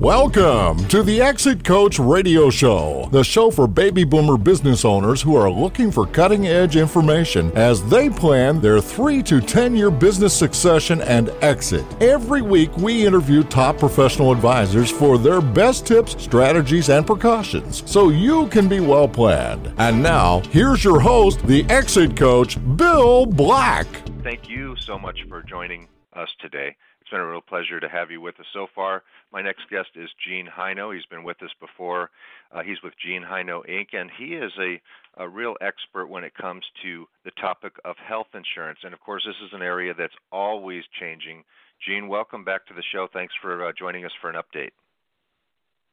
Welcome to the Exit Coach Radio Show, the show for baby boomer business owners who are looking for cutting edge information as they plan their 3 to 10 year business succession and exit. Every week, we interview top professional advisors for their best tips, strategies, and precautions so you can be well planned. And now, here's your host, the Exit Coach, Bill Black. Thank you so much for joining us today. It's been a real pleasure to have you with us so far. My next guest is Gene Heino. He's been with us before. Uh, he's with Gene Heino Inc., and he is a, a real expert when it comes to the topic of health insurance. And of course, this is an area that's always changing. Gene, welcome back to the show. Thanks for uh, joining us for an update.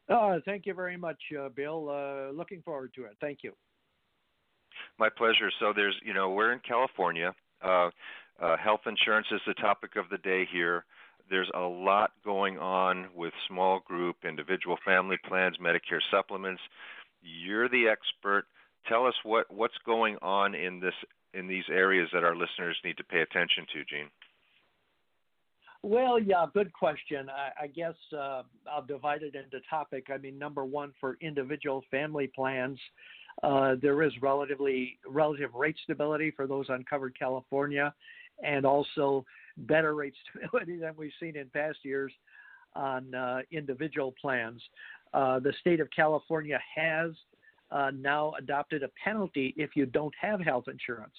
Uh, thank you very much, uh, Bill. Uh, looking forward to it. Thank you. My pleasure. So there's, you know, we're in California. Uh, uh, health insurance is the topic of the day here there's a lot going on with small group, individual family plans, Medicare supplements. You're the expert. Tell us what, what's going on in this in these areas that our listeners need to pay attention to, Gene. Well, yeah, good question. I, I guess uh, I'll divide it into topic. I mean, number one, for individual family plans, uh, there is relatively relative rate stability for those on Covered California, and also better rate stability than we've seen in past years on uh, individual plans. Uh, the state of California has uh, now adopted a penalty if you don't have health insurance.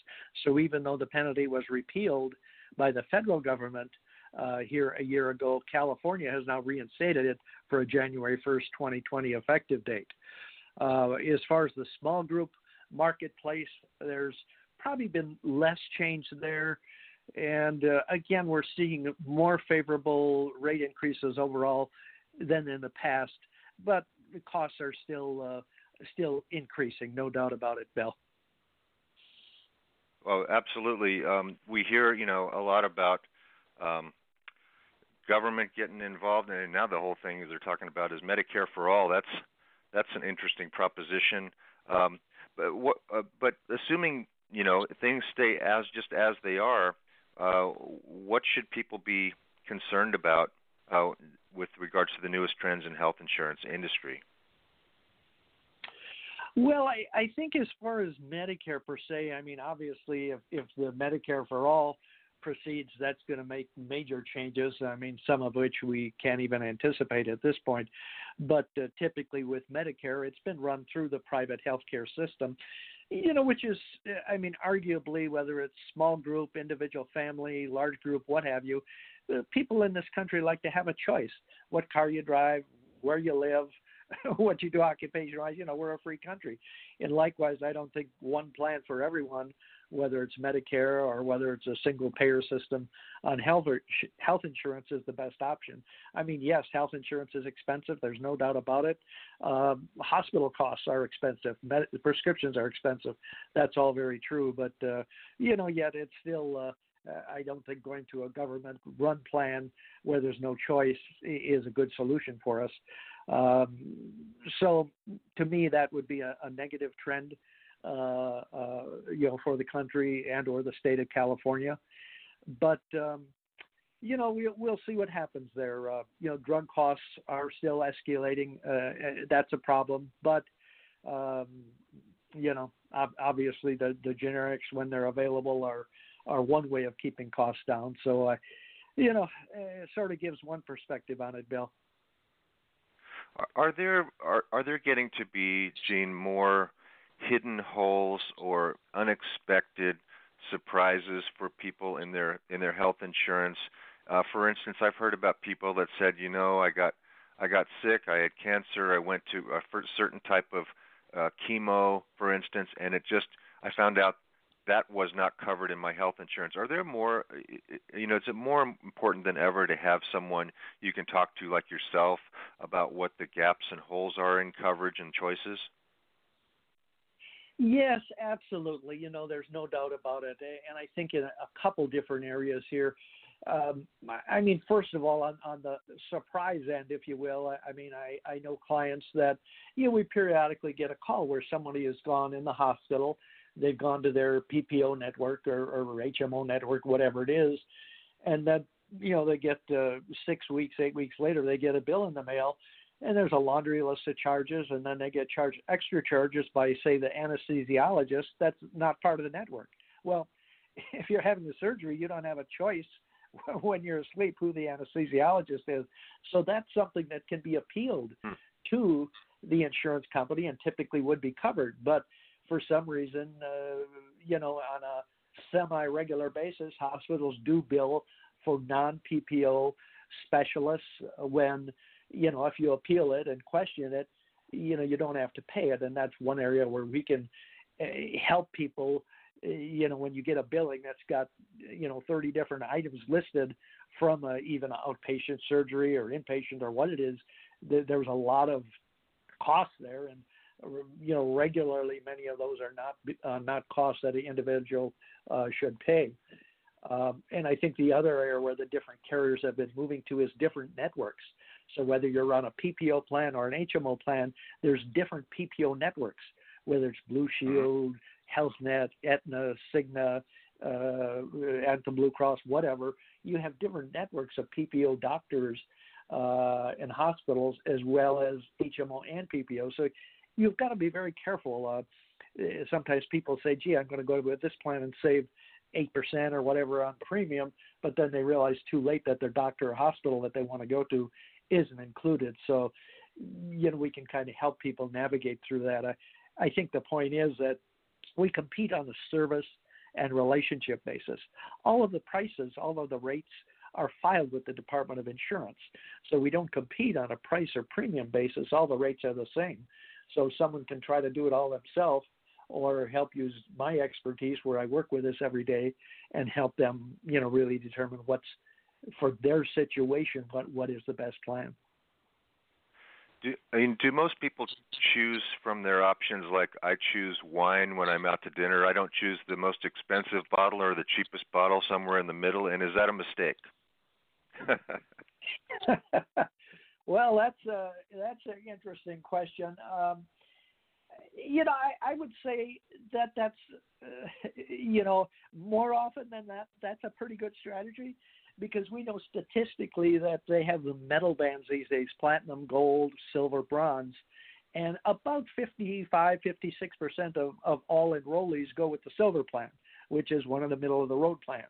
So even though the penalty was repealed by the federal government uh, here a year ago, California has now reinstated it for a January 1st, 2020 effective date. Uh, as far as the small group marketplace, there's probably been less change there. And uh, again, we're seeing more favorable rate increases overall than in the past, but the costs are still uh, still increasing, no doubt about it, Bill. Well, absolutely. Um, we hear, you know, a lot about um, government getting involved, and now the whole thing they're talking about is Medicare for all. That's that's an interesting proposition. Um, but what, uh, but assuming you know things stay as just as they are, uh, what should people be concerned about uh, with regards to the newest trends in health insurance industry? Well, I, I think as far as Medicare per se, I mean, obviously, if, if the Medicare for all proceeds, that's going to make major changes. I mean, some of which we can't even anticipate at this point. But uh, typically with Medicare, it's been run through the private healthcare system you know, which is, I mean, arguably, whether it's small group, individual family, large group, what have you, uh, people in this country like to have a choice. What car you drive, where you live, what you do occupation wise. You know, we're a free country. And likewise, I don't think one plan for everyone whether it's Medicare or whether it's a single payer system on health health insurance is the best option. I mean, yes, health insurance is expensive. There's no doubt about it. Um, hospital costs are expensive. Med- prescriptions are expensive. That's all very true. But uh, you know, yet it's still. Uh, I don't think going to a government run plan where there's no choice is a good solution for us. Um, so, to me, that would be a, a negative trend uh, uh, you know, for the country and or the state of California. But um, you know, we, we'll see what happens there. Uh, you know, drug costs are still escalating. Uh, that's a problem. But, um, you know, obviously the, the generics, when they're available, are, are one way of keeping costs down. So, uh, you know, it sort of gives one perspective on it, Bill. Are there are are there getting to be Gene more hidden holes or unexpected surprises for people in their in their health insurance. Uh, for instance, I've heard about people that said, you know, I got I got sick, I had cancer, I went to a certain type of uh, chemo, for instance, and it just I found out that was not covered in my health insurance. Are there more, you know, is it more important than ever to have someone you can talk to like yourself about what the gaps and holes are in coverage and choices? Yes, absolutely. You know, there's no doubt about it. And I think in a couple different areas here. Um, I mean, first of all, on, on the surprise end, if you will, I, I mean, I, I know clients that, you know, we periodically get a call where somebody has gone in the hospital they've gone to their PPO network or, or HMO network, whatever it is, and then you know they get uh, six weeks, eight weeks later, they get a bill in the mail, and there's a laundry list of charges, and then they get charged extra charges by say the anesthesiologist that's not part of the network. Well, if you're having the surgery, you don't have a choice when you're asleep who the anesthesiologist is. So that's something that can be appealed hmm. to the insurance company and typically would be covered. But for some reason, uh, you know, on a semi-regular basis, hospitals do bill for non-PPO specialists when, you know, if you appeal it and question it, you know, you don't have to pay it, and that's one area where we can uh, help people. Uh, you know, when you get a billing that's got, you know, 30 different items listed from a, even outpatient surgery or inpatient or what it is, there's a lot of costs there, and you know, regularly many of those are not uh, not costs that an individual uh, should pay. Um, and I think the other area where the different carriers have been moving to is different networks. So whether you're on a PPO plan or an HMO plan, there's different PPO networks, whether it's Blue mm-hmm. Shield, HealthNet, Aetna, Cigna, uh, Anthem Blue Cross, whatever. You have different networks of PPO doctors uh, and hospitals as well as HMO and PPO. So you've got to be very careful. Uh, eh, sometimes people say, "Gee, I'm going to go with this plan and save eight percent or whatever on premium," but then they realize too late that their doctor or hospital that they want to go to isn't included. So, you know, we can kind of help people navigate through that. I, I think the point is that we compete on the service and relationship basis. All of the prices, all of the rates are filed with the Department of Insurance. So we don't compete on a price or premium basis. All the rates are the same so someone can try to do it all themselves or help use my expertise where I work with this every day and help them, you know, really determine what's for their situation, what what is the best plan. Do, I mean, do most people choose from their options like I choose wine when I'm out to dinner? I don't choose the most expensive bottle or the cheapest bottle somewhere in the middle, and is that a mistake? Well, that's a that's an interesting question. Um, you know, I, I would say that that's uh, you know more often than that that's a pretty good strategy because we know statistically that they have the metal bands these days platinum gold silver bronze and about 55 56% of, of all enrollees go with the silver plan which is one of the middle of the road plans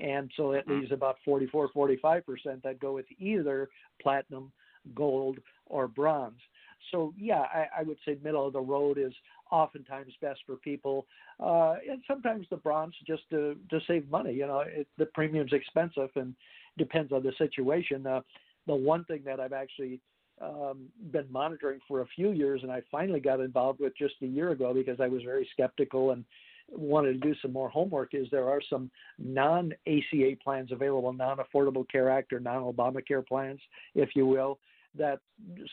and so it hmm. leaves about 44 45% that go with either platinum gold, or bronze. So yeah, I, I would say middle of the road is oftentimes best for people, uh, and sometimes the bronze just to to save money. You know, it, the premium's expensive and depends on the situation. Uh, the one thing that I've actually um, been monitoring for a few years, and I finally got involved with just a year ago because I was very skeptical and wanted to do some more homework. Is there are some non ACA plans available, non Affordable Care Act or non Obamacare plans, if you will, that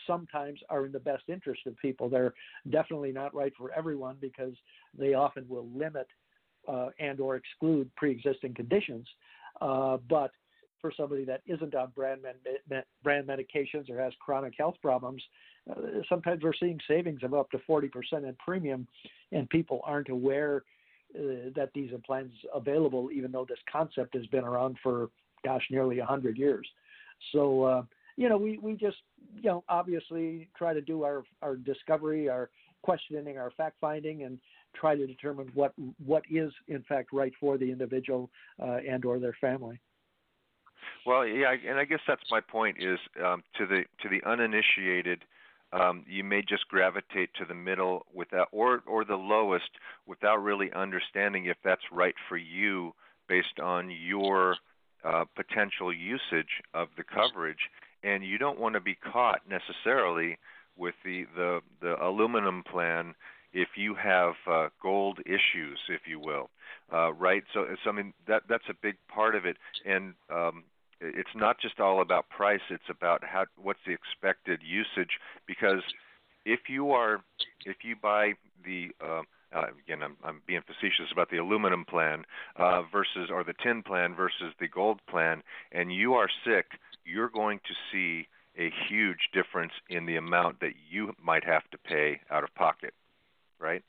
sometimes are in the best interest of people. They're definitely not right for everyone because they often will limit uh, and or exclude pre-existing conditions. Uh, but for somebody that isn't on brand med- brand medications or has chronic health problems, uh, sometimes we're seeing savings of up to 40% in premium, and people aren't aware that these are plans available, even though this concept has been around for gosh nearly 100 years. So uh, you know, we, we just, you know, obviously try to do our, our discovery, our questioning, our fact finding, and try to determine what what is in fact right for the individual uh, and or their family. Well, yeah, and I guess that's my point is um, to the to the uninitiated. Um, you may just gravitate to the middle without or or the lowest without really understanding if that's right for you based on your uh, potential usage of the coverage. And you don't want to be caught necessarily with the the the aluminum plan if you have uh, gold issues, if you will, uh, right? So, so I mean that that's a big part of it, and um, it's not just all about price. It's about how what's the expected usage because if you are if you buy the uh, uh, again, I'm, I'm being facetious about the aluminum plan uh, versus or the tin plan versus the gold plan, and you are sick, you're going to see a huge difference in the amount that you might have to pay out of pocket, right?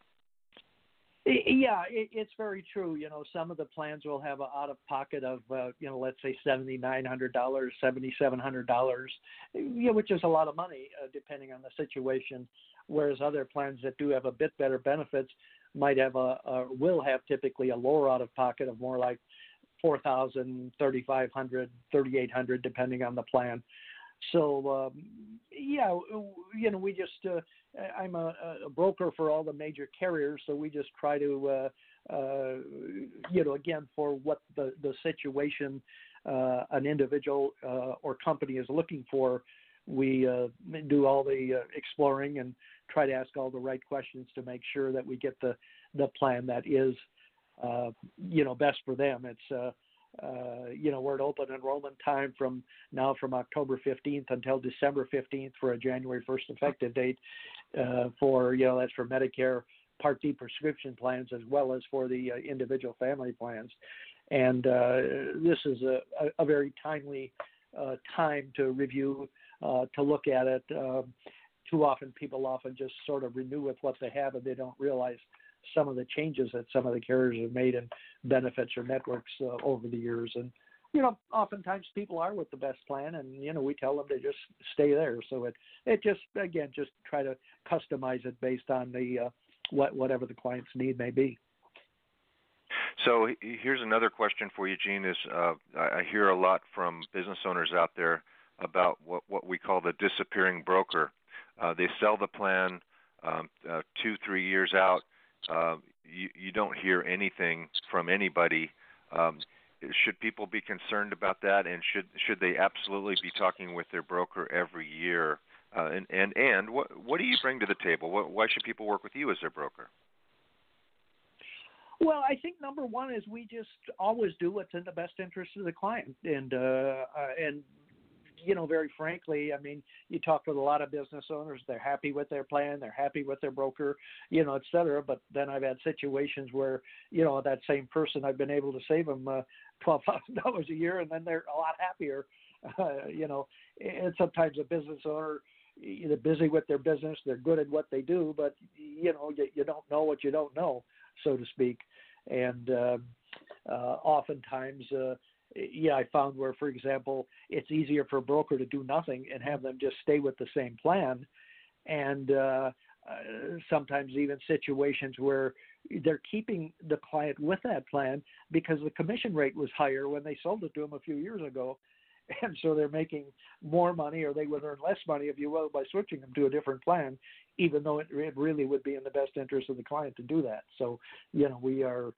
Yeah, it, it's very true. You know, some of the plans will have an out of pocket of, uh, you know, let's say seventy nine hundred dollars, seventy seven hundred dollars, you know, which is a lot of money uh, depending on the situation. Whereas other plans that do have a bit better benefits might have a, a will have typically a lower out of pocket of more like four thousand, thirty five hundred, thirty eight hundred, depending on the plan. So um, yeah, you know, we just uh, I'm a, a, broker for all the major carriers, so we just try to uh, uh, you know again for what the the situation uh, an individual uh, or company is looking for. We uh, do all the exploring and try to ask all the right questions to make sure that we get the the plan that is you know best for them. It's uh, you know, we're at open enrollment time from now from October 15th until December 15th for a January 1st effective date uh, for, you know, that's for Medicare Part D prescription plans as well as for the uh, individual family plans. And uh, this is a, a, a very timely uh, time to review, uh, to look at it. Too often, people often just sort of renew with what they have and they don't realize some of the changes that some of the carriers have made in benefits or networks uh, over the years. And you know, oftentimes people are with the best plan, and you know, we tell them to just stay there. So it it just again just try to customize it based on the uh, what whatever the client's need may be. So here's another question for you, Gene. Is uh, I hear a lot from business owners out there about what what we call the disappearing broker. Uh, they sell the plan um, uh, two three years out, uh, you, you don't hear anything from anybody. Um, should people be concerned about that, and should should they absolutely be talking with their broker every year? Uh, and and and what what do you bring to the table? What, why should people work with you as their broker? Well, I think number one is we just always do what's in the best interest of the client, and uh, uh, and you know, very frankly, I mean, you talk with a lot of business owners, they're happy with their plan, they're happy with their broker, you know, et cetera. But then I've had situations where, you know, that same person, I've been able to save them uh, $12,000 a year and then they're a lot happier, uh, you know, and sometimes a business owner, they're busy with their business, they're good at what they do, but, you know, you, you don't know what you don't know, so to speak. And uh, uh, oftentimes, uh, yeah, I found where, for example, it's easier for a broker to do nothing and have them just stay with the same plan, and uh, uh, sometimes even situations where they're keeping the client with that plan because the commission rate was higher when they sold it to them a few years ago, and so they're making more money, or they would earn less money, if you will, by switching them to a different plan, even though it, it really would be in the best interest of the client to do that. So, you know, we are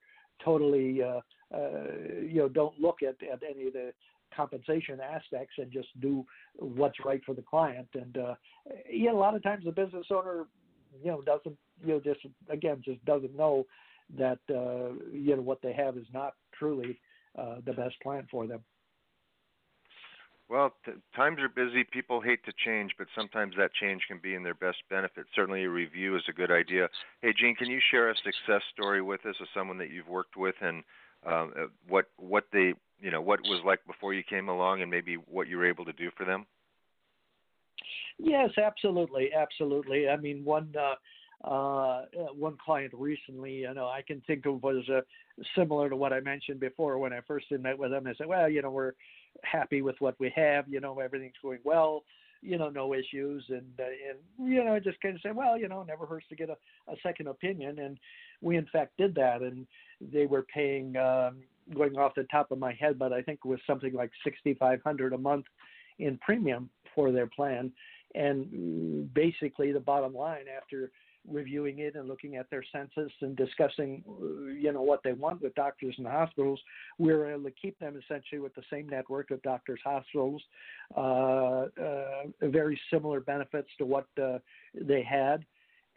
totally. Uh, you know don't look at, at any of the compensation aspects and just do what's right for the client. And uh, yeah, a lot of times the business owner, you know, doesn't you know just again just doesn't know that uh, you know what they have is not truly uh, the best plan for them. Well, t- times are busy. People hate to change, but sometimes that change can be in their best benefit. Certainly, a review is a good idea. Hey, Gene, can you share a success story with us of someone that you've worked with and um, uh, what what they you know what was like before you came along, and maybe what you were able to do for them? Yes, absolutely, absolutely. I mean, one uh, uh, one client recently, you know, I can think of was uh, similar to what I mentioned before when I first met with them. I said, well, you know, we're happy with what we have. You know, everything's going well. You know, no issues, and uh, and you know, just kind of say, well, you know, never hurts to get a, a second opinion, and we in fact did that, and they were paying um, going off the top of my head, but I think it was something like sixty five hundred a month in premium for their plan. And basically, the bottom line after reviewing it and looking at their census and discussing, you know, what they want with doctors and hospitals, we were able to keep them essentially with the same network of doctors, hospitals, uh, uh, very similar benefits to what uh, they had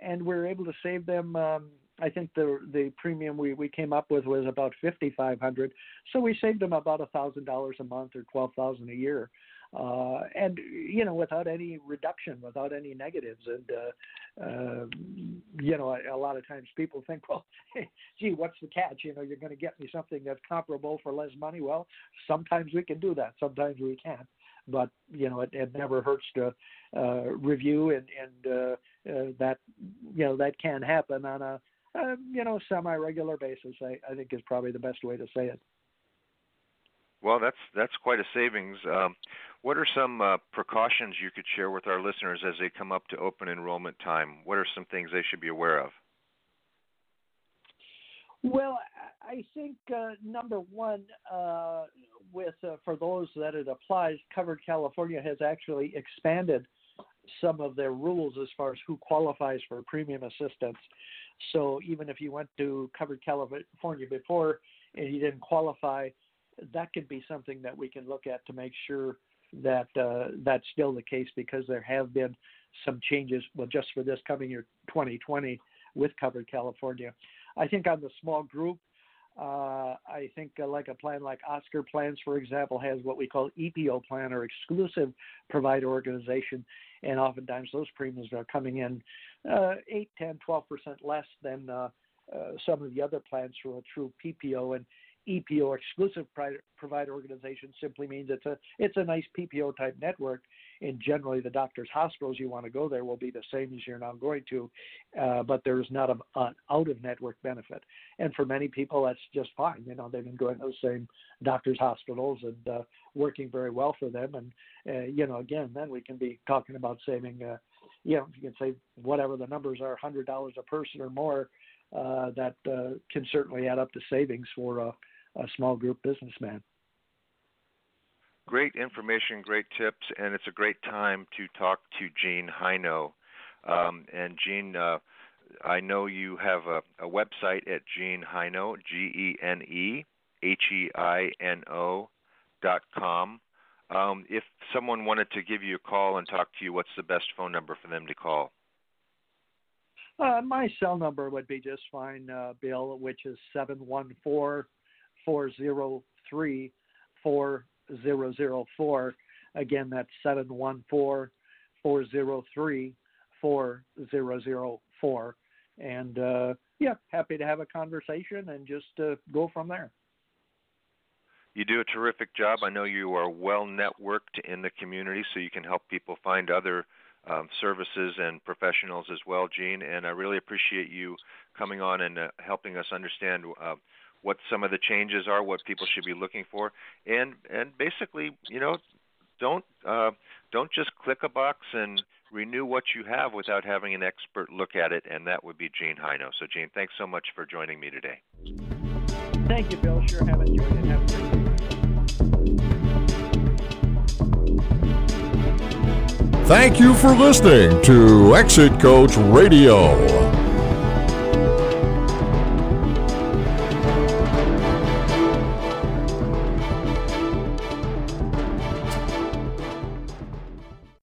and we're able to save them. Um, I think the the premium we, we came up with was about fifty five hundred, so we saved them about a thousand dollars a month or twelve thousand a year, uh, and you know without any reduction, without any negatives, and uh, uh, you know a, a, lot of times people think, well, gee, what's the catch? You know, you're going to get me something that's comparable for less money. Well, sometimes we can do that, sometimes we can't but you know it, it never hurts to uh, review and and that you know that can happen on a uh, you know semi-regular basis. I, I think is probably the best way to say it. Well, that's that's quite a savings. Um, what are some uh, precautions you could share with our listeners as they come up to open enrollment time? What are some things they should be aware of? Well, I think uh, number one, uh, with uh, for those that it applies, Covered California has actually expanded some of their rules as far as who qualifies for premium assistance. So even if you went to Covered California before and you didn't qualify, that could be something that we can look at to make sure that uh, that's still the case because there have been some changes. Well, just for this coming year, 2020, with Covered California. I think on the small group, uh, I think uh, like a plan like Oscar Plans, for example, has what we call EPO plan or exclusive provider organization, and oftentimes those premiums are coming in uh, 8, 10, 12 percent less than uh, uh, some of the other plans for a true PPO. And EPO exclusive provider organization simply means it's a it's a nice PPO type network, and generally the doctor's hospitals you want to go there will be the same as you're now going to, uh, but there's not a, an out of network benefit. And for many people that's just fine. You know they've been going to those same doctors' hospitals and uh, working very well for them. And uh, you know again then we can be talking about saving. Uh, you know you can say whatever the numbers are, hundred dollars a person or more. Uh, that uh, can certainly add up to savings for uh, a small group businessman. Great information, great tips, and it's a great time to talk to Gene Heino. Um, and Gene, uh, I know you have a, a website at Gene Heino, G E N E H E I N O dot com. Um, if someone wanted to give you a call and talk to you, what's the best phone number for them to call? Uh, my cell number would be just fine, uh, Bill, which is seven one four 403 4004. Again, that's 714 403 4004. And uh, yeah, happy to have a conversation and just uh, go from there. You do a terrific job. I know you are well networked in the community, so you can help people find other um, services and professionals as well, Gene. And I really appreciate you coming on and uh, helping us understand uh, what some of the changes are, what people should be looking for, and and basically, you know, don't uh, don't just click a box and renew what you have without having an expert look at it, and that would be Gene Heino. So, Gene, thanks so much for joining me today. Thank you, Bill. Sure have enjoyed it. Have a great day. Thank you for listening to Exit Coach Radio.